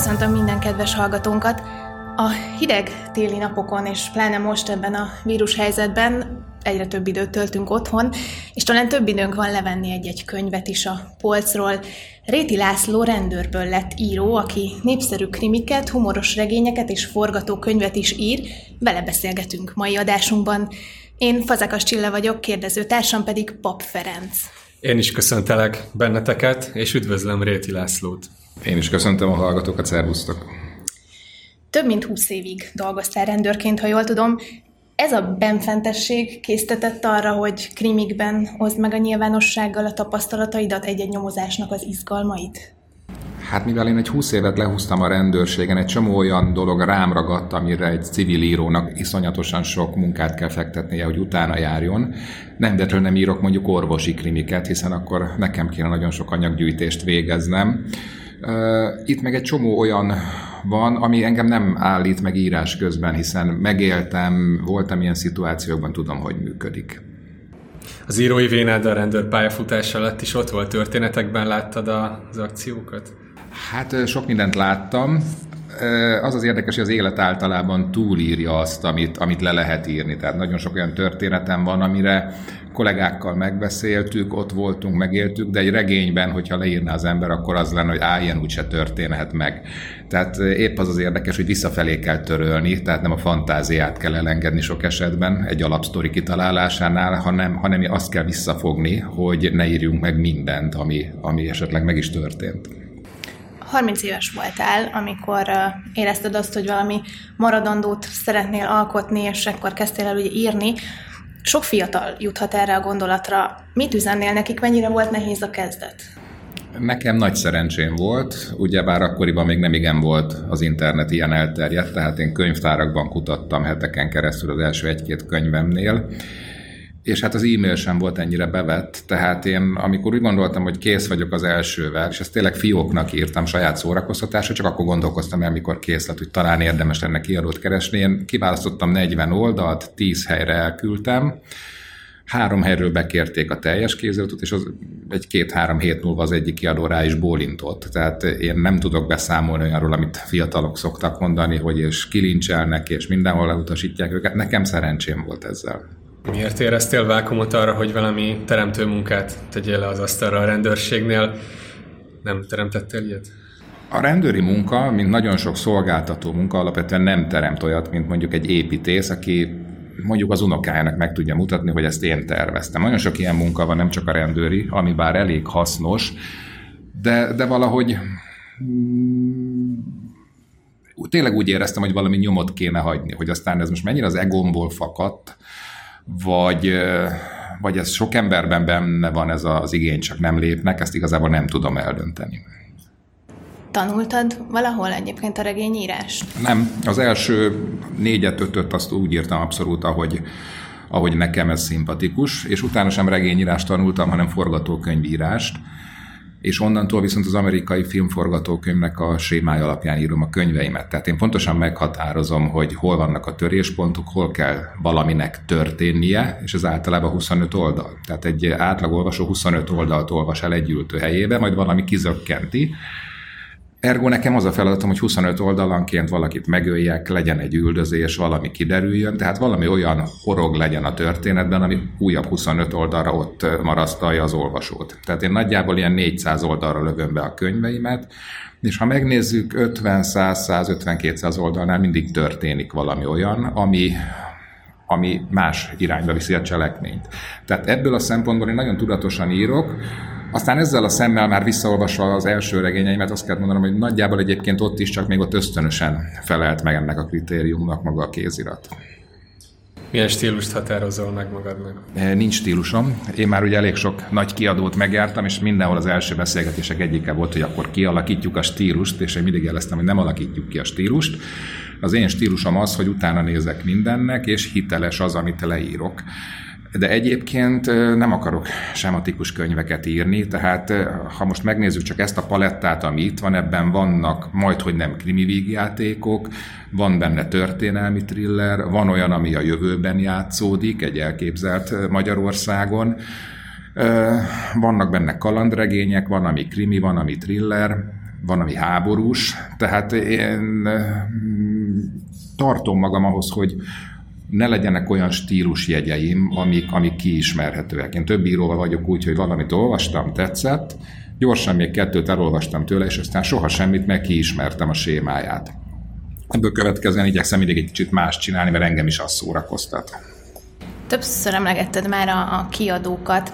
Köszöntöm minden kedves hallgatónkat! A hideg téli napokon, és pláne most ebben a vírushelyzetben egyre több időt töltünk otthon, és talán több időnk van levenni egy-egy könyvet is a polcról. Réti László rendőrből lett író, aki népszerű krimiket, humoros regényeket és forgatókönyvet is ír, vele beszélgetünk mai adásunkban. Én Fazekas Csilla vagyok, kérdező társam pedig Pap Ferenc. Én is köszöntelek benneteket, és üdvözlöm Réti Lászlót. Én is köszöntöm a hallgatókat, szervusztok! Több mint húsz évig dolgoztál rendőrként, ha jól tudom. Ez a benfentesség késztetett arra, hogy krimikben hozd meg a nyilvánossággal a tapasztalataidat egy-egy nyomozásnak az izgalmait? Hát mivel én egy 20 évet lehúztam a rendőrségen, egy csomó olyan dolog rám ragadt, amire egy civil írónak iszonyatosan sok munkát kell fektetnie, hogy utána járjon. Nem, de nem írok mondjuk orvosi krimiket, hiszen akkor nekem kéne nagyon sok anyaggyűjtést végeznem. Itt meg egy csomó olyan van, ami engem nem állít meg írás közben, hiszen megéltem, voltam ilyen szituációkban, tudom, hogy működik. Az írói vénád a rendőr pályafutása alatt is ott volt történetekben, láttad az akciókat? Hát sok mindent láttam. Az az érdekes, hogy az élet általában túlírja azt, amit, amit le lehet írni. Tehát nagyon sok olyan történetem van, amire kollégákkal megbeszéltük, ott voltunk, megéltük, de egy regényben, hogyha leírná az ember, akkor az lenne, hogy á, ilyen úgyse történhet meg. Tehát épp az az érdekes, hogy visszafelé kell törölni, tehát nem a fantáziát kell elengedni sok esetben egy alapsztori kitalálásánál, hanem, hanem azt kell visszafogni, hogy ne írjunk meg mindent, ami, ami esetleg meg is történt. 30 éves voltál, amikor érezted azt, hogy valami maradandót szeretnél alkotni, és akkor kezdtél el ugye írni. Sok fiatal juthat erre a gondolatra. Mit üzennél nekik, mennyire volt nehéz a kezdet? Nekem nagy szerencsém volt, ugyebár akkoriban még nem igen volt az internet ilyen elterjedt, tehát én könyvtárakban kutattam heteken keresztül az első egy-két könyvemnél, és hát az e-mail sem volt ennyire bevett, tehát én amikor úgy gondoltam, hogy kész vagyok az elsővel, és ezt tényleg fióknak írtam saját szórakoztatásra, csak akkor gondolkoztam el, mikor kész lett, hogy talán érdemes lenne kiadót keresni. Én kiválasztottam 40 oldalt, 10 helyre elküldtem, három helyről bekérték a teljes kéziratot, és az egy két-három hét múlva az egyik kiadó rá is bólintott. Tehát én nem tudok beszámolni olyanról, amit fiatalok szoktak mondani, hogy és kilincselnek, és mindenhol elutasítják őket. Nekem szerencsém volt ezzel. Miért éreztél vákumot arra, hogy valami teremtő munkát tegyél le az asztalra a rendőrségnél? Nem teremtettél ilyet? A rendőri munka, mint nagyon sok szolgáltató munka, alapvetően nem teremt olyat, mint mondjuk egy építész, aki mondjuk az unokájának meg tudja mutatni, hogy ezt én terveztem. Nagyon sok ilyen munka van, nem csak a rendőri, ami bár elég hasznos, de, de valahogy mm, tényleg úgy éreztem, hogy valami nyomot kéne hagyni, hogy aztán ez most mennyire az egomból fakadt, vagy, vagy ez sok emberben benne van ez az igény, csak nem lépnek, ezt igazából nem tudom eldönteni. Tanultad valahol egyébként a regényírást? Nem, az első négyet, ötöt azt úgy írtam abszolút, ahogy, ahogy nekem ez szimpatikus, és utána sem regényírást tanultam, hanem forgatókönyvírást és onnantól viszont az amerikai filmforgatókönyvnek a sémája alapján írom a könyveimet. Tehát én pontosan meghatározom, hogy hol vannak a töréspontok, hol kell valaminek történnie, és ez általában 25 oldal. Tehát egy átlagolvasó 25 oldalt olvas el egy ültő helyébe, majd valami kizökkenti, Ergo nekem az a feladatom, hogy 25 oldalanként valakit megöljek, legyen egy üldözés, valami kiderüljön, tehát valami olyan horog legyen a történetben, ami újabb 25 oldalra ott marasztalja az olvasót. Tehát én nagyjából ilyen 400 oldalra lövöm be a könyveimet, és ha megnézzük 50, 100, 150, 200 oldalnál mindig történik valami olyan, ami, ami más irányba viszi a cselekményt. Tehát ebből a szempontból én nagyon tudatosan írok, aztán ezzel a szemmel már visszaolvasva az első regényeimet azt kell mondanom, hogy nagyjából egyébként ott is csak még ott ösztönösen felelt meg ennek a kritériumnak maga a kézirat. Milyen stílust határozol meg magadnak? E, nincs stílusom. Én már ugye elég sok nagy kiadót megjártam, és mindenhol az első beszélgetések egyike volt, hogy akkor kialakítjuk a stílust, és én mindig jeleztem, hogy nem alakítjuk ki a stílust. Az én stílusom az, hogy utána nézek mindennek, és hiteles az, amit leírok. De egyébként nem akarok sematikus könyveket írni, tehát ha most megnézzük csak ezt a palettát, ami itt van, ebben vannak majd, hogy nem krimi vígjátékok, van benne történelmi thriller, van olyan, ami a jövőben játszódik, egy elképzelt Magyarországon, vannak benne kalandregények, van, ami krimi, van, ami thriller, van, ami háborús, tehát én tartom magam ahhoz, hogy ne legyenek olyan stílusjegyeim, amik, amik kiismerhetőek. Én több íróval vagyok úgy, hogy valamit olvastam, tetszett, gyorsan még kettőt elolvastam tőle, és aztán soha semmit meg kiismertem a sémáját. Ebből következően igyekszem mindig egy kicsit más csinálni, mert engem is az szórakoztat. Többször emlegetted már a, a kiadókat.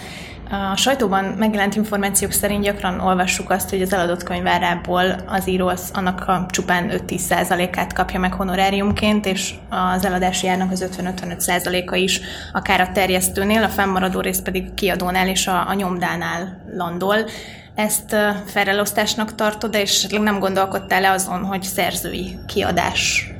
A sajtóban megjelent információk szerint gyakran olvassuk azt, hogy az eladott könyvárából az író az annak a csupán 5-10%-át kapja meg honoráriumként, és az eladási árnak az 50-55%-a is akár a terjesztőnél, a fennmaradó rész pedig kiadónál és a, a nyomdánál landol. Ezt felelosztásnak tartod, és nem gondolkodtál le azon, hogy szerzői kiadás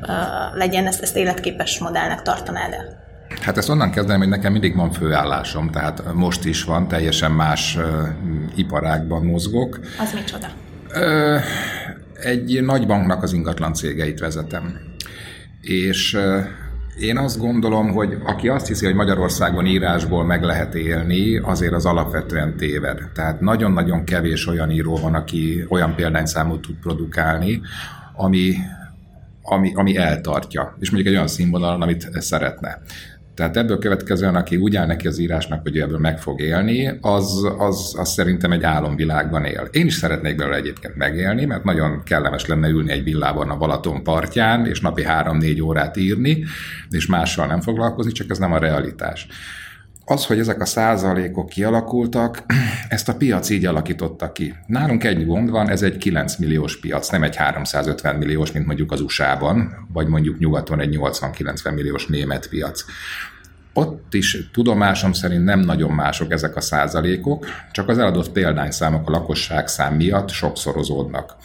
legyen, ezt, ezt életképes modellnek tartanád-e? Hát ezt onnan kezdem, hogy nekem mindig van főállásom, tehát most is van, teljesen más uh, iparágban mozgok. Az micsoda? Uh, egy nagy banknak az ingatlan cégeit vezetem. És uh, én azt gondolom, hogy aki azt hiszi, hogy Magyarországon írásból meg lehet élni, azért az alapvetően téved. Tehát nagyon-nagyon kevés olyan író van, aki olyan példányszámot tud produkálni, ami, ami, ami eltartja, és mondjuk egy olyan színvonalon, amit szeretne. Tehát ebből következően, aki úgy áll neki az írásnak, hogy ebből meg fog élni, az, az, az szerintem egy álomvilágban él. Én is szeretnék belőle egyébként megélni, mert nagyon kellemes lenne ülni egy villában a Balaton partján, és napi három-négy órát írni, és mással nem foglalkozni, csak ez nem a realitás. Az, hogy ezek a százalékok kialakultak, ezt a piac így alakította ki. Nálunk egy gond van, ez egy 9 milliós piac, nem egy 350 milliós, mint mondjuk az USA-ban, vagy mondjuk nyugaton egy 80-90 milliós német piac. Ott is tudomásom szerint nem nagyon mások ezek a százalékok, csak az eladott példányszámok a lakosság szám miatt sokszorozódnak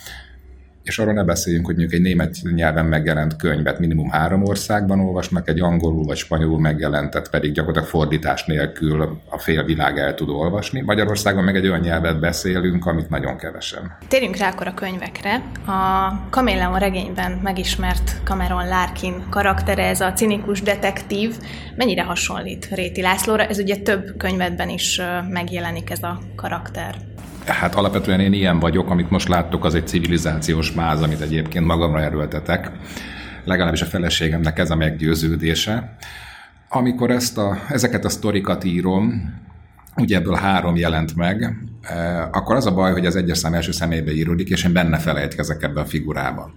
és arról ne beszéljünk, hogy mondjuk egy német nyelven megjelent könyvet minimum három országban olvasnak, egy angolul vagy spanyolul megjelentet pedig gyakorlatilag fordítás nélkül a fél világ el tud olvasni. Magyarországon meg egy olyan nyelvet beszélünk, amit nagyon kevesen. Térjünk rá akkor a könyvekre. A Kaméleon regényben megismert Cameron Larkin karaktere, ez a cinikus detektív, mennyire hasonlít Réti Lászlóra? Ez ugye több könyvedben is megjelenik ez a karakter. Hát alapvetően én ilyen vagyok, amit most láttok, az egy civilizációs máz, amit egyébként magamra erőltetek. Legalábbis a feleségemnek ez a meggyőződése. Amikor ezt a, ezeket a sztorikat írom, ugye ebből három jelent meg, eh, akkor az a baj, hogy az egyes szám első személybe íródik, és én benne felejtkezek ebbe a figurába.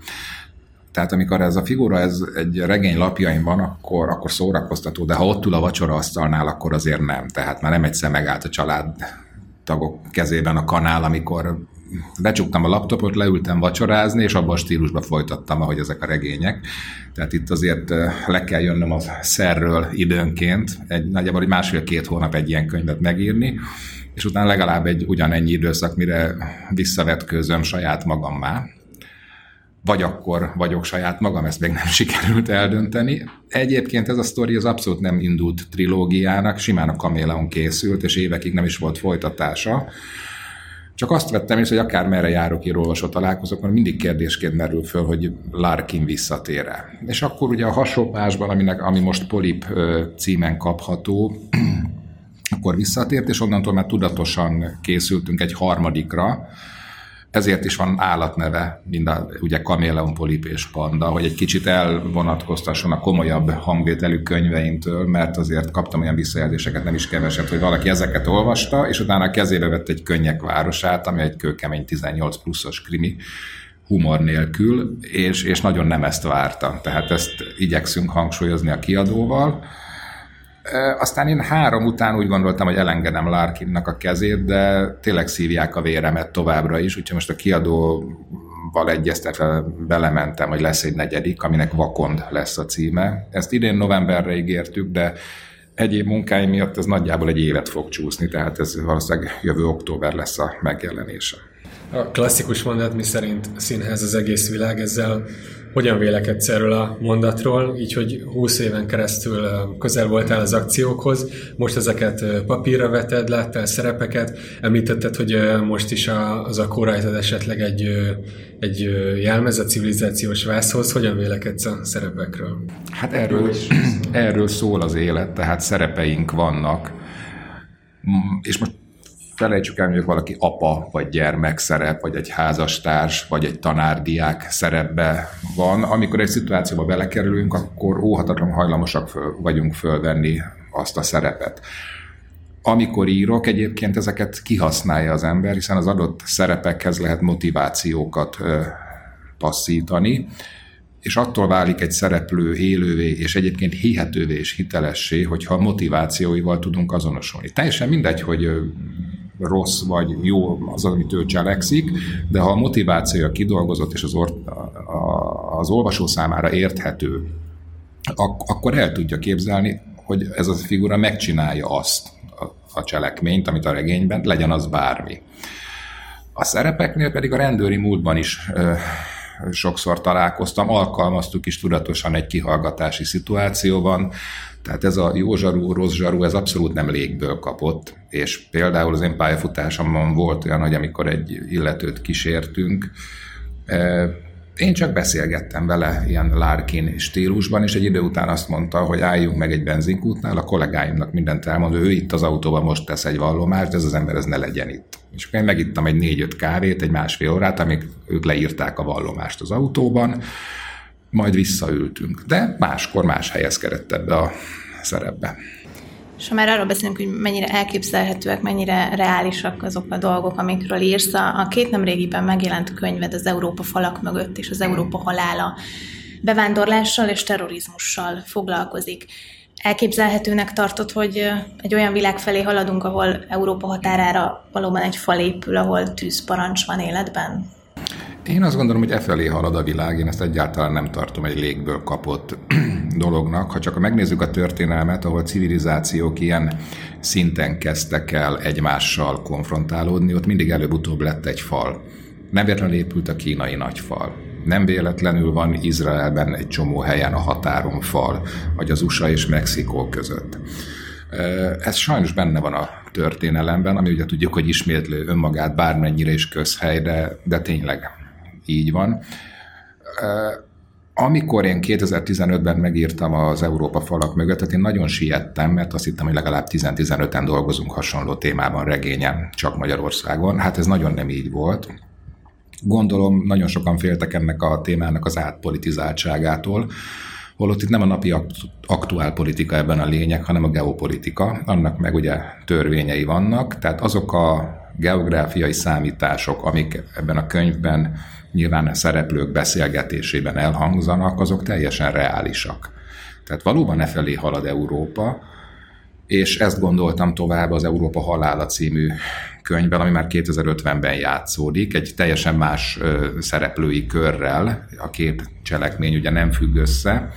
Tehát amikor ez a figura ez egy regény lapjain van, akkor, akkor szórakoztató, de ha ott ül a vacsora asztalnál, akkor azért nem. Tehát már nem egyszer megállt a család tagok kezében a kanál, amikor lecsuktam a laptopot, leültem vacsorázni, és abban a stílusban folytattam, ahogy ezek a regények. Tehát itt azért le kell jönnöm a szerről időnként, egy, nagyjából egy másfél-két hónap egy ilyen könyvet megírni, és utána legalább egy ugyanennyi időszak, mire visszavetkőzöm saját magammá vagy akkor vagyok saját magam, ezt még nem sikerült eldönteni. Egyébként ez a sztori az abszolút nem indult trilógiának, simán a Kaméleon készült, és évekig nem is volt folytatása. Csak azt vettem észre, hogy akár merre járok írólvasó találkozókon, mindig kérdésként merül föl, hogy Larkin visszatér-e. És akkor ugye a hasonlásban, aminek, ami most Polip címen kapható, akkor visszatért, és onnantól már tudatosan készültünk egy harmadikra, ezért is van állatneve, mind a ugye kaméleon, polip és panda, hogy egy kicsit elvonatkoztasson a komolyabb hangvételű könyveimtől, mert azért kaptam olyan visszajelzéseket, nem is keveset, hogy valaki ezeket olvasta, és utána kezébe vett egy könnyek városát, ami egy kőkemény 18 pluszos krimi, humor nélkül, és, és nagyon nem ezt várta. Tehát ezt igyekszünk hangsúlyozni a kiadóval, aztán én három után úgy gondoltam, hogy elengedem Larkinnak a kezét, de tényleg szívják a véremet továbbra is, úgyhogy most a kiadóval egyeztetve belementem, hogy lesz egy negyedik, aminek Vakond lesz a címe. Ezt idén novemberre ígértük, de egyéb munkáim miatt ez nagyjából egy évet fog csúszni, tehát ez valószínűleg jövő október lesz a megjelenése. A klasszikus mondat, mi szerint színház az egész világ, ezzel hogyan vélekedsz erről a mondatról, így hogy 20 éven keresztül közel voltál az akciókhoz, most ezeket papírra veted, láttál szerepeket, említetted, hogy most is az akkor rajtad esetleg egy, egy jelmez a civilizációs vászhoz, hogyan vélekedsz a szerepekről? Hát erről, erről szól az élet, tehát szerepeink vannak, mm, és most felejtsük el, hogy valaki apa, vagy gyermek szerep, vagy egy házastárs, vagy egy tanárdiák szerepbe van. Amikor egy szituációba belekerülünk, akkor óhatatlan hajlamosak föl, vagyunk fölvenni azt a szerepet. Amikor írok, egyébként ezeket kihasználja az ember, hiszen az adott szerepekhez lehet motivációkat passzítani, és attól válik egy szereplő élővé, és egyébként hihetővé és hitelessé, hogyha motivációival tudunk azonosulni. Teljesen mindegy, hogy rossz vagy jó az, amit ő cselekszik, de ha a motivációja kidolgozott és az, or- az olvasó számára érthető, ak- akkor el tudja képzelni, hogy ez a figura megcsinálja azt a, a cselekményt, amit a regényben, legyen az bármi. A szerepeknél pedig a rendőri múltban is ö, sokszor találkoztam, alkalmaztuk is tudatosan egy kihallgatási szituációban, tehát ez a jó zsarú, rossz zsarú, ez abszolút nem légből kapott, és például az én pályafutásomban volt olyan, hogy amikor egy illetőt kísértünk, én csak beszélgettem vele ilyen Larkin stílusban, és egy idő után azt mondta, hogy álljunk meg egy benzinkútnál, a kollégáimnak mindent elmond, ő itt az autóban most tesz egy vallomást, ez az ember ez ne legyen itt. És akkor én megittam egy négy-öt kávét, egy másfél órát, amíg ők leírták a vallomást az autóban, majd visszaültünk. De máskor más helyezkedett ebbe a szerepbe. És ha már arról beszélünk, hogy mennyire elképzelhetőek, mennyire reálisak azok a dolgok, amikről írsz, a két nemrégiben megjelent könyved az Európa falak mögött és az Európa halála bevándorlással és terrorizmussal foglalkozik. Elképzelhetőnek tartod, hogy egy olyan világ felé haladunk, ahol Európa határára valóban egy fal épül, ahol tűzparancs van életben? Én azt gondolom, hogy e felé halad a világ, én ezt egyáltalán nem tartom egy légből kapott dolognak. Ha csak megnézzük a történelmet, ahol civilizációk ilyen szinten kezdtek el egymással konfrontálódni, ott mindig előbb-utóbb lett egy fal. Nem véletlenül épült a kínai nagyfal. Nem véletlenül van Izraelben egy csomó helyen a határon fal, vagy az USA és Mexikó között. Ez sajnos benne van a történelemben, ami ugye tudjuk, hogy ismétlő önmagát bármennyire is közhely, de, de tényleg így van. Amikor én 2015-ben megírtam az Európa falak mögött, tehát én nagyon siettem, mert azt hittem, hogy legalább 10-15-en dolgozunk hasonló témában, regényen, csak Magyarországon. Hát ez nagyon nem így volt. Gondolom, nagyon sokan féltek ennek a témának az átpolitizáltságától, holott itt nem a napi aktuál politika ebben a lényeg, hanem a geopolitika. Annak meg ugye törvényei vannak, tehát azok a geográfiai számítások, amik ebben a könyvben nyilván a szereplők beszélgetésében elhangzanak, azok teljesen reálisak. Tehát valóban e felé halad Európa, és ezt gondoltam tovább az Európa halála című könyvben, ami már 2050-ben játszódik, egy teljesen más szereplői körrel, a két cselekmény ugye nem függ össze,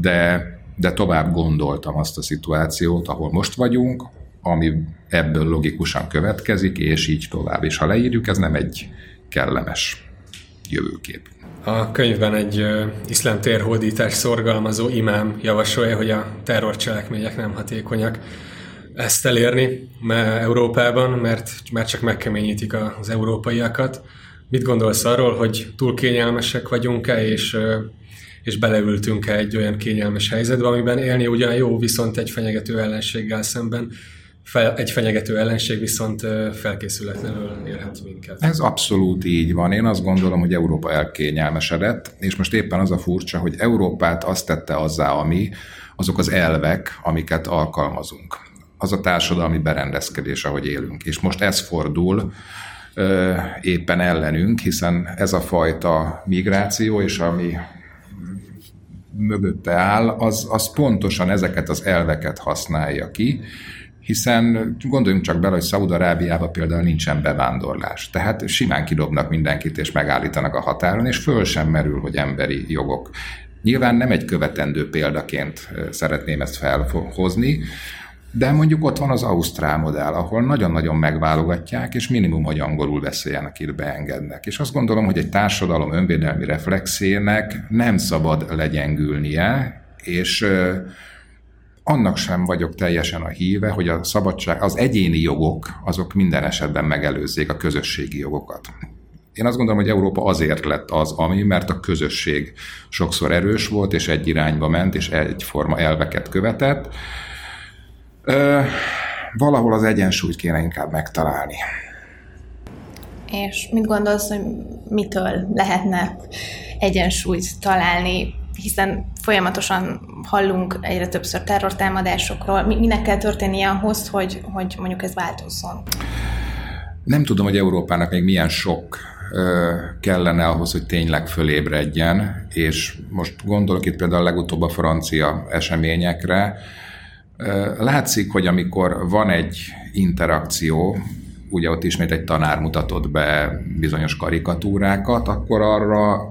de, de tovább gondoltam azt a szituációt, ahol most vagyunk, ami ebből logikusan következik, és így tovább. És ha leírjuk, ez nem egy kellemes jövőkép. A könyvben egy iszlám térhódítás szorgalmazó imám javasolja, hogy a terrorcselekmények nem hatékonyak ezt elérni mert Európában, mert már csak megkeményítik az európaiakat. Mit gondolsz arról, hogy túl kényelmesek vagyunk-e, és, és beleültünk-e egy olyan kényelmes helyzetbe, amiben élni ugyan jó, viszont egy fenyegető ellenséggel szemben fel, egy fenyegető ellenség viszont felkészületlenül érhet minket. Ez abszolút így van. Én azt gondolom, hogy Európa elkényelmesedett, és most éppen az a furcsa, hogy Európát azt tette azzá, ami azok az elvek, amiket alkalmazunk. Az a társadalmi berendezkedés, ahogy élünk. És most ez fordul ö, éppen ellenünk, hiszen ez a fajta migráció, és ami mögötte áll, az, az pontosan ezeket az elveket használja ki, hiszen gondoljunk csak bele, hogy Szaúd-Arábiában például nincsen bevándorlás. Tehát simán kidobnak mindenkit, és megállítanak a határon, és föl sem merül, hogy emberi jogok. Nyilván nem egy követendő példaként szeretném ezt felhozni, de mondjuk ott van az Ausztrál modell, ahol nagyon-nagyon megválogatják, és minimum, hogy angolul beszéljenek, itt beengednek. És azt gondolom, hogy egy társadalom önvédelmi reflexének nem szabad legyengülnie, és annak sem vagyok teljesen a híve, hogy a szabadság, az egyéni jogok, azok minden esetben megelőzzék a közösségi jogokat. Én azt gondolom, hogy Európa azért lett az, ami, mert a közösség sokszor erős volt, és egy irányba ment, és egyforma elveket követett. valahol az egyensúlyt kéne inkább megtalálni. És mit gondolsz, hogy mitől lehetne egyensúlyt találni, hiszen folyamatosan hallunk egyre többször terrortámadásokról. Minek kell történnie ahhoz, hogy, hogy mondjuk ez változzon? Nem tudom, hogy Európának még milyen sok kellene ahhoz, hogy tényleg fölébredjen, és most gondolok itt például a legutóbb a francia eseményekre, Látszik, hogy amikor van egy interakció, ugye ott ismét egy tanár mutatott be bizonyos karikatúrákat, akkor arra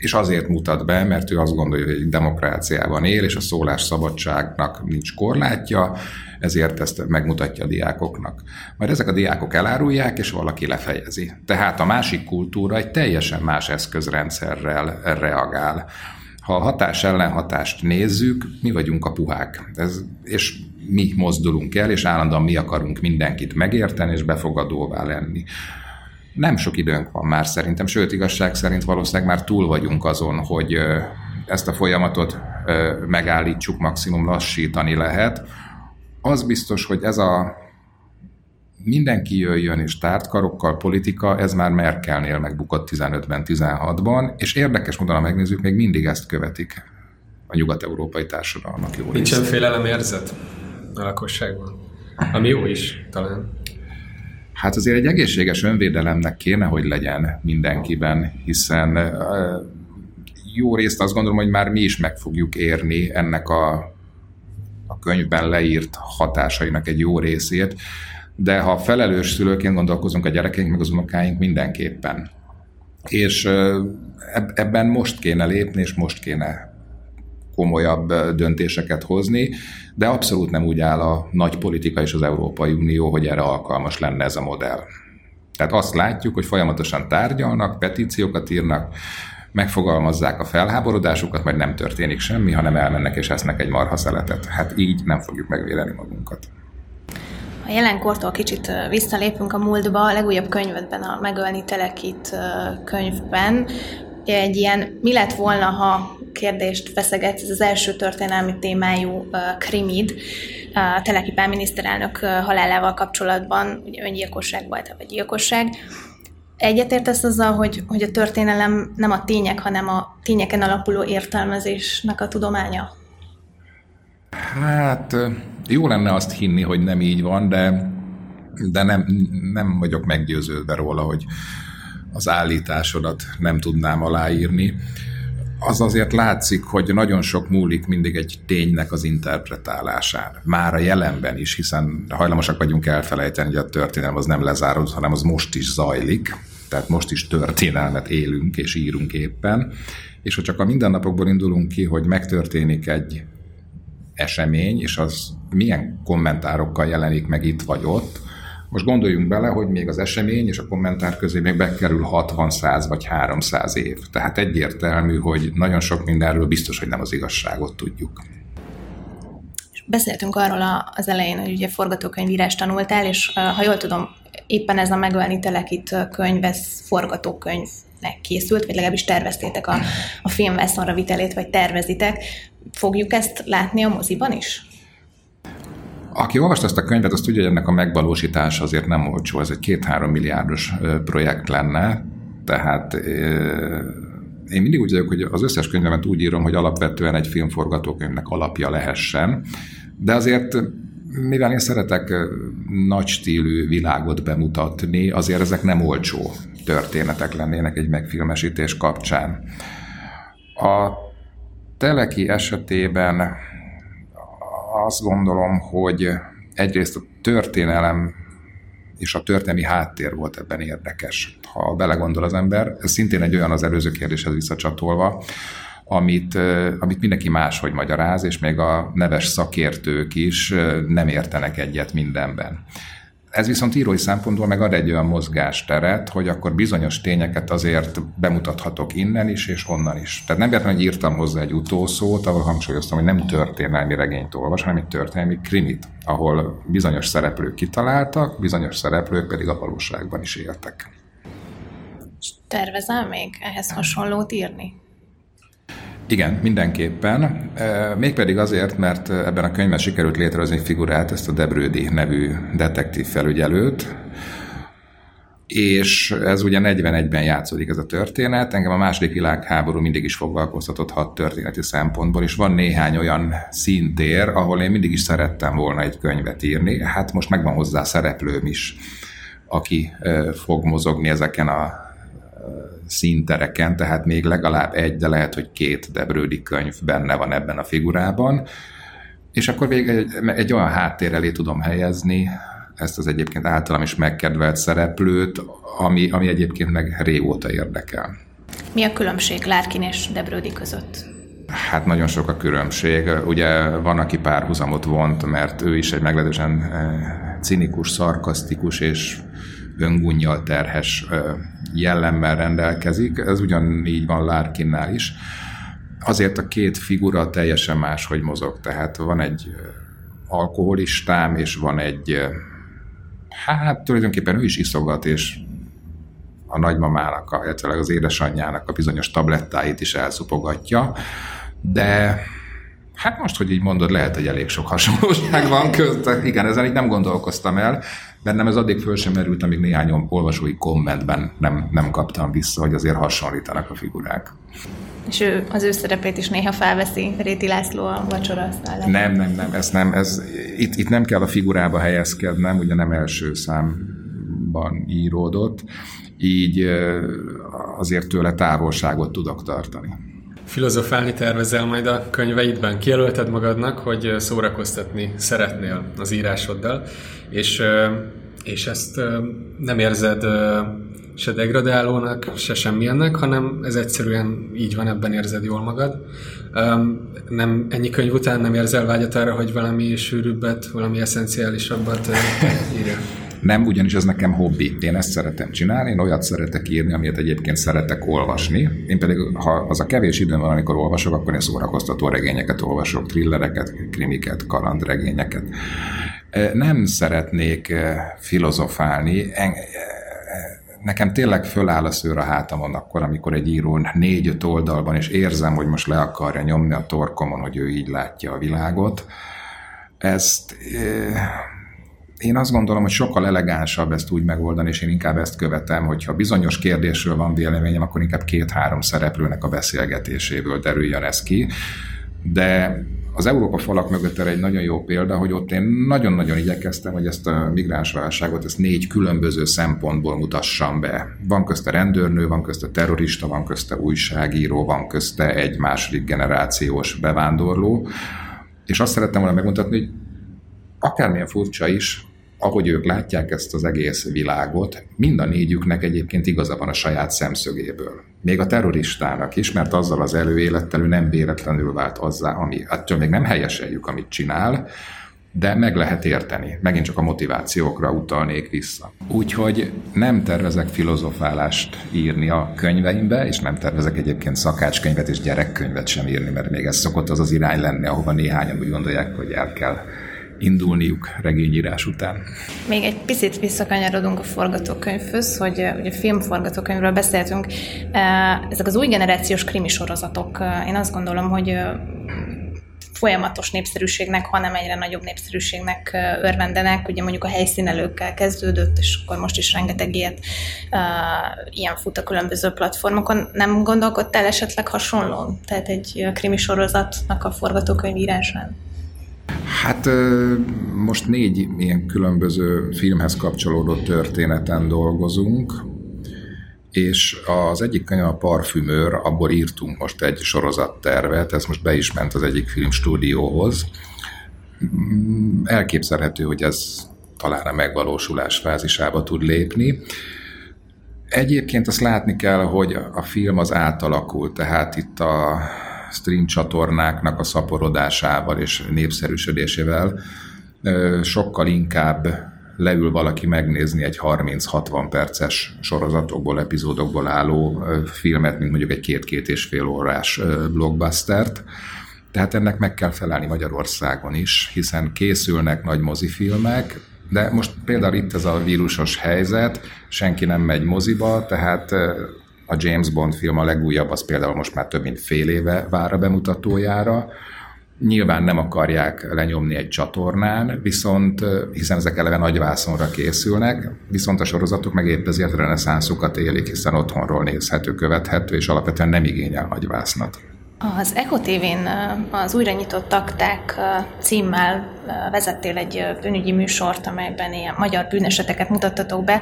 és azért mutat be, mert ő azt gondolja, hogy egy demokráciában él, és a szólásszabadságnak nincs korlátja, ezért ezt megmutatja a diákoknak. Majd ezek a diákok elárulják, és valaki lefejezi. Tehát a másik kultúra egy teljesen más eszközrendszerrel reagál. Ha a hatás ellenhatást nézzük, mi vagyunk a puhák. Ez, és mi mozdulunk el, és állandóan mi akarunk mindenkit megérteni és befogadóvá lenni. Nem sok időnk van már szerintem, sőt igazság szerint valószínűleg már túl vagyunk azon, hogy ezt a folyamatot megállítsuk, maximum lassítani lehet. Az biztos, hogy ez a mindenki jöjjön és tártkarokkal politika, ez már Merkelnél megbukott 15-ben, 16-ban, és érdekes módon, ha megnézzük, még mindig ezt követik a nyugat-európai társadalmak jó Nincsen félelem érzet a lakosságban, ami jó is talán. Hát azért egy egészséges önvédelemnek kéne, hogy legyen mindenkiben, hiszen jó részt azt gondolom, hogy már mi is meg fogjuk érni ennek a, a könyvben leírt hatásainak egy jó részét, de ha felelős szülőként gondolkozunk a gyerekeink, meg az unokáink mindenképpen. És ebben most kéne lépni, és most kéne komolyabb döntéseket hozni, de abszolút nem úgy áll a nagy politika és az Európai Unió, hogy erre alkalmas lenne ez a modell. Tehát azt látjuk, hogy folyamatosan tárgyalnak, petíciókat írnak, megfogalmazzák a felháborodásukat, majd nem történik semmi, hanem elmennek és esznek egy marha szeletet. Hát így nem fogjuk megvédeni magunkat. A jelenkortól kicsit visszalépünk a múltba, a legújabb könyvedben, a Megölni Telekit könyvben, egy ilyen mi lett volna, ha kérdést feszeget, ez az első történelmi témájú krimid, a Teleki miniszterelnök halálával kapcsolatban, ugye öngyilkosság volt, vagy gyilkosság. Egyetértesz azzal, hogy, hogy a történelem nem a tények, hanem a tényeken alapuló értelmezésnek a tudománya? Hát jó lenne azt hinni, hogy nem így van, de, de nem, nem vagyok meggyőződve róla, hogy az állításodat nem tudnám aláírni. Az azért látszik, hogy nagyon sok múlik mindig egy ténynek az interpretálásán. Már a jelenben is, hiszen hajlamosak vagyunk elfelejteni, hogy a történelem az nem lezáródott, hanem az most is zajlik. Tehát most is történelmet élünk és írunk éppen. És ha csak a mindennapokból indulunk ki, hogy megtörténik egy esemény, és az milyen kommentárokkal jelenik meg itt vagy ott, most gondoljunk bele, hogy még az esemény és a kommentár közé még bekerül 60, 100 vagy 300 év. Tehát egyértelmű, hogy nagyon sok mindenről biztos, hogy nem az igazságot tudjuk. Beszéltünk arról az elején, hogy ugye forgatókönyvírás tanultál, és ha jól tudom, éppen ez a Megölni Telekit könyv, ez forgatókönyvnek készült, vagy legalábbis terveztétek a, a filmvászonra vitelét, vagy tervezitek. Fogjuk ezt látni a moziban is? Aki olvasta ezt a könyvet, azt tudja, hogy ennek a megvalósítása azért nem olcsó, ez egy két-három milliárdos projekt lenne, tehát én mindig úgy vagyok, hogy az összes könyvemet úgy írom, hogy alapvetően egy filmforgatókönyvnek alapja lehessen, de azért mivel én szeretek nagy stílű világot bemutatni, azért ezek nem olcsó történetek lennének egy megfilmesítés kapcsán. A Teleki esetében azt gondolom, hogy egyrészt a történelem és a történelmi háttér volt ebben érdekes, ha belegondol az ember. Ez szintén egy olyan az előző kérdéshez visszacsatolva, amit, amit mindenki máshogy magyaráz, és még a neves szakértők is nem értenek egyet mindenben. Ez viszont írói szempontból meg ad egy olyan mozgásteret, hogy akkor bizonyos tényeket azért bemutathatok innen is és onnan is. Tehát nem értem, hogy írtam hozzá egy utószót, ahol hangsúlyoztam, hogy nem történelmi regényt olvas, hanem egy történelmi krimit, ahol bizonyos szereplők kitaláltak, bizonyos szereplők pedig a valóságban is éltek. Tervezel még ehhez hasonlót írni? Igen, mindenképpen. Mégpedig azért, mert ebben a könyvben sikerült létrehozni figurát, ezt a Debrődi nevű detektív felügyelőt, és ez ugye 41-ben játszódik ez a történet. Engem a második világháború mindig is foglalkoztatott hat történeti szempontból, és van néhány olyan szintér, ahol én mindig is szerettem volna egy könyvet írni. Hát most megvan hozzá szereplőm is, aki fog mozogni ezeken a színtereken, tehát még legalább egy, de lehet, hogy két Debrődi könyv benne van ebben a figurában, és akkor végig egy, egy olyan háttér elé tudom helyezni ezt az egyébként általam is megkedvelt szereplőt, ami, ami egyébként meg régóta érdekel. Mi a különbség Lárkin és Debrődi között? Hát nagyon sok a különbség. Ugye van, aki párhuzamot vont, mert ő is egy meglehetősen eh, cinikus, szarkasztikus és öngunnyal terhes jellemmel rendelkezik. Ez ugyanígy van Larkinnál is. Azért a két figura teljesen máshogy mozog. Tehát van egy alkoholistám, és van egy, hát tulajdonképpen ő is iszogat, és a nagymamának, illetve az édesanyjának a bizonyos tablettáit is elszupogatja, de hát most, hogy így mondod, lehet, hogy elég sok hasonlóság van között. Igen, ezen így nem gondolkoztam el, Bennem ez addig föl sem merült, amíg néhány olvasói kommentben nem, nem kaptam vissza, hogy azért hasonlítanak a figurák. És ő, az ő szerepét is néha felveszi Réti László a vacsora asztalán. Nem, nem, nem, ez nem, ez, itt, itt nem kell a figurába helyezkednem, ugye nem első számban íródott, így azért tőle távolságot tudok tartani. Filozofálni tervezel majd a könyveidben? Kijelölted magadnak, hogy szórakoztatni szeretnél az írásoddal, és, és ezt nem érzed se degradálónak, se semmilyennek, hanem ez egyszerűen így van, ebben érzed jól magad. Nem, ennyi könyv után nem érzel vágyat arra, hogy valami sűrűbbet, valami eszenciálisabbat írja? Nem, ugyanis ez nekem hobbi. Én ezt szeretem csinálni, én olyat szeretek írni, amit egyébként szeretek olvasni. Én pedig, ha az a kevés időm van, amikor olvasok, akkor én szórakoztató regényeket olvasok, thrillereket, krimiket, kalandregényeket. Nem szeretnék filozofálni. Nekem tényleg föláll a szőr a hátamon akkor, amikor egy író négy-öt oldalban, és érzem, hogy most le akarja nyomni a torkomon, hogy ő így látja a világot. Ezt én azt gondolom, hogy sokkal elegánsabb ezt úgy megoldani, és én inkább ezt követem, hogyha bizonyos kérdésről van véleményem, akkor inkább két-három szereplőnek a beszélgetéséből derüljön ez ki. De az Európa falak mögött erre egy nagyon jó példa, hogy ott én nagyon-nagyon igyekeztem, hogy ezt a migránsválságot ezt négy különböző szempontból mutassam be. Van közte rendőrnő, van közte terrorista, van közte újságíró, van közte egy második generációs bevándorló, és azt szerettem volna megmutatni, hogy akármilyen furcsa is, ahogy ők látják ezt az egész világot, mind a négyüknek egyébként igaza van a saját szemszögéből. Még a terroristának is, mert azzal az előélettel ő nem véletlenül vált azzá, ami attól még nem helyeseljük, amit csinál, de meg lehet érteni. Megint csak a motivációkra utalnék vissza. Úgyhogy nem tervezek filozofálást írni a könyveimbe, és nem tervezek egyébként szakácskönyvet és gyerekkönyvet sem írni, mert még ez szokott az az irány lenni, ahova néhányan úgy gondolják, hogy el kell indulniuk regényírás után. Még egy picit visszakanyarodunk a forgatókönyvhöz, hogy ugye filmforgatókönyvről beszéltünk. Ezek az új generációs krimi sorozatok, én azt gondolom, hogy folyamatos népszerűségnek, hanem egyre nagyobb népszerűségnek örvendenek. Ugye mondjuk a helyszínelőkkel kezdődött, és akkor most is rengeteg ilyet, ilyen fut a különböző platformokon. Nem gondolkodtál esetleg hasonlóan? Tehát egy krimi sorozatnak a forgatókönyvírásán? Hát most négy ilyen különböző filmhez kapcsolódó történeten dolgozunk, és az egyik könyv a Parfümőr, abból írtunk most egy sorozattervet, ez most be is ment az egyik filmstúdióhoz. Elképzelhető, hogy ez talán a megvalósulás fázisába tud lépni. Egyébként azt látni kell, hogy a film az átalakult, tehát itt a stream csatornáknak a szaporodásával és népszerűsödésével sokkal inkább leül valaki megnézni egy 30-60 perces sorozatokból, epizódokból álló filmet, mint mondjuk egy két-két és fél órás blockbustert. Tehát ennek meg kell felelni Magyarországon is, hiszen készülnek nagy mozifilmek, de most például itt ez a vírusos helyzet, senki nem megy moziba, tehát A James Bond film a legújabb, az például most már több mint fél éve vár a bemutatójára. Nyilván nem akarják lenyomni egy csatornán, viszont hiszen ezek eleve nagyvászonra készülnek, viszont a sorozatok meg épp ezért reneszánszukat élik, hiszen otthonról nézhető, követhető, és alapvetően nem igényel nagyvásznat. Az Echo TV-n az újra nyitott akták címmel vezettél egy bűnügyi műsort, amelyben ilyen magyar bűneseteket mutattatok be.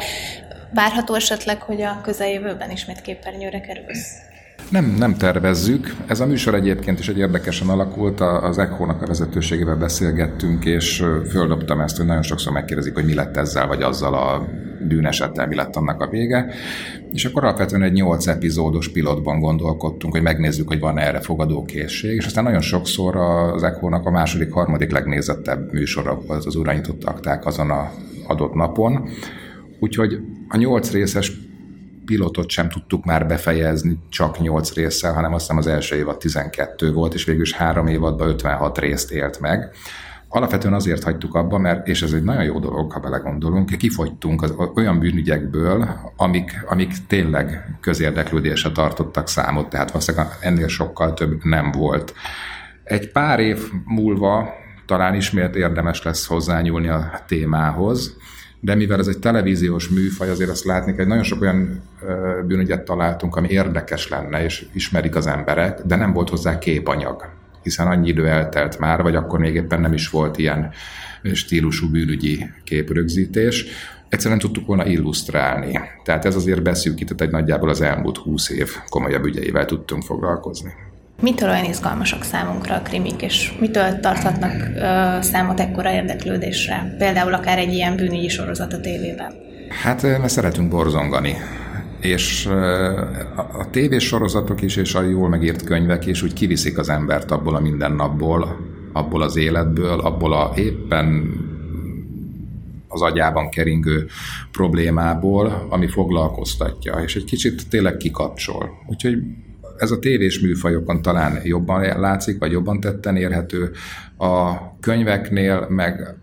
Várható esetleg, hogy a közeljövőben ismét képernyőre kerülsz? Nem, nem tervezzük. Ez a műsor egyébként is egy érdekesen alakult. Az ECHO-nak a vezetőségével beszélgettünk, és földobtam ezt, hogy nagyon sokszor megkérdezik, hogy mi lett ezzel, vagy azzal a bűnesettel, mi lett annak a vége. És akkor alapvetően egy nyolc epizódos pilotban gondolkodtunk, hogy megnézzük, hogy van erre fogadókészség, és aztán nagyon sokszor az ECHO-nak a második, harmadik legnézettebb műsora az az urányított akták azon a adott napon. Úgyhogy a nyolc részes pilotot sem tudtuk már befejezni csak 8 résszel, hanem azt hiszem az első évad 12 volt, és végül is három évadban 56 részt élt meg. Alapvetően azért hagytuk abba, mert, és ez egy nagyon jó dolog, ha belegondolunk, kifogytunk az olyan bűnügyekből, amik, amik tényleg közérdeklődésre tartottak számot, tehát valószínűleg ennél sokkal több nem volt. Egy pár év múlva talán ismét érdemes lesz hozzányúlni a témához, de mivel ez egy televíziós műfaj, azért azt látni hogy nagyon sok olyan bűnügyet találtunk, ami érdekes lenne, és ismerik az emberek, de nem volt hozzá képanyag, hiszen annyi idő eltelt már, vagy akkor még éppen nem is volt ilyen stílusú bűnügyi képrögzítés, egyszerűen tudtuk volna illusztrálni. Tehát ez azért beszűkített egy nagyjából az elmúlt húsz év komolyabb ügyeivel tudtunk foglalkozni. Mitől olyan izgalmasak számunkra a krimik, és mitől tarthatnak ö, számot ekkora érdeklődésre? Például akár egy ilyen bűnügyi sorozat a tévében. Hát, mert szeretünk borzongani. És a tévés sorozatok is, és a jól megírt könyvek is úgy kiviszik az embert abból a mindennapból, abból az életből, abból a éppen az agyában keringő problémából, ami foglalkoztatja, és egy kicsit tényleg kikapcsol. Úgyhogy ez a tévés műfajokon talán jobban látszik, vagy jobban tetten érhető. A könyveknél meg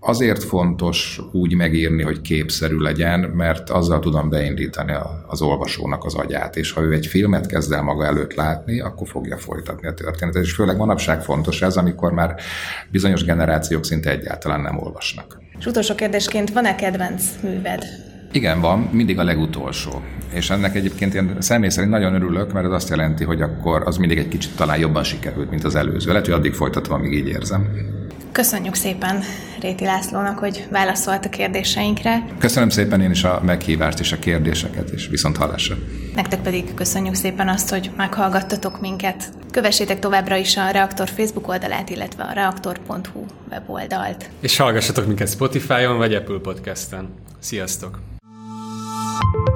azért fontos úgy megírni, hogy képszerű legyen, mert azzal tudom beindítani az olvasónak az agyát, és ha ő egy filmet kezd el maga előtt látni, akkor fogja folytatni a történetet. És főleg manapság fontos ez, amikor már bizonyos generációk szinte egyáltalán nem olvasnak. És utolsó kérdésként, van-e kedvenc műved? Igen, van, mindig a legutolsó. És ennek egyébként én személy szerint nagyon örülök, mert ez azt jelenti, hogy akkor az mindig egy kicsit talán jobban sikerült, mint az előző. Lehet, hogy addig folytatom, amíg így érzem. Köszönjük szépen Réti Lászlónak, hogy válaszolt a kérdéseinkre. Köszönöm szépen én is a meghívást és a kérdéseket, és viszont hallásra. Nektek pedig köszönjük szépen azt, hogy meghallgattatok minket. Kövessétek továbbra is a Reaktor Facebook oldalát, illetve a reaktor.hu weboldalt. És hallgassatok minket Spotify-on vagy Apple Podcast-en. Sziasztok! you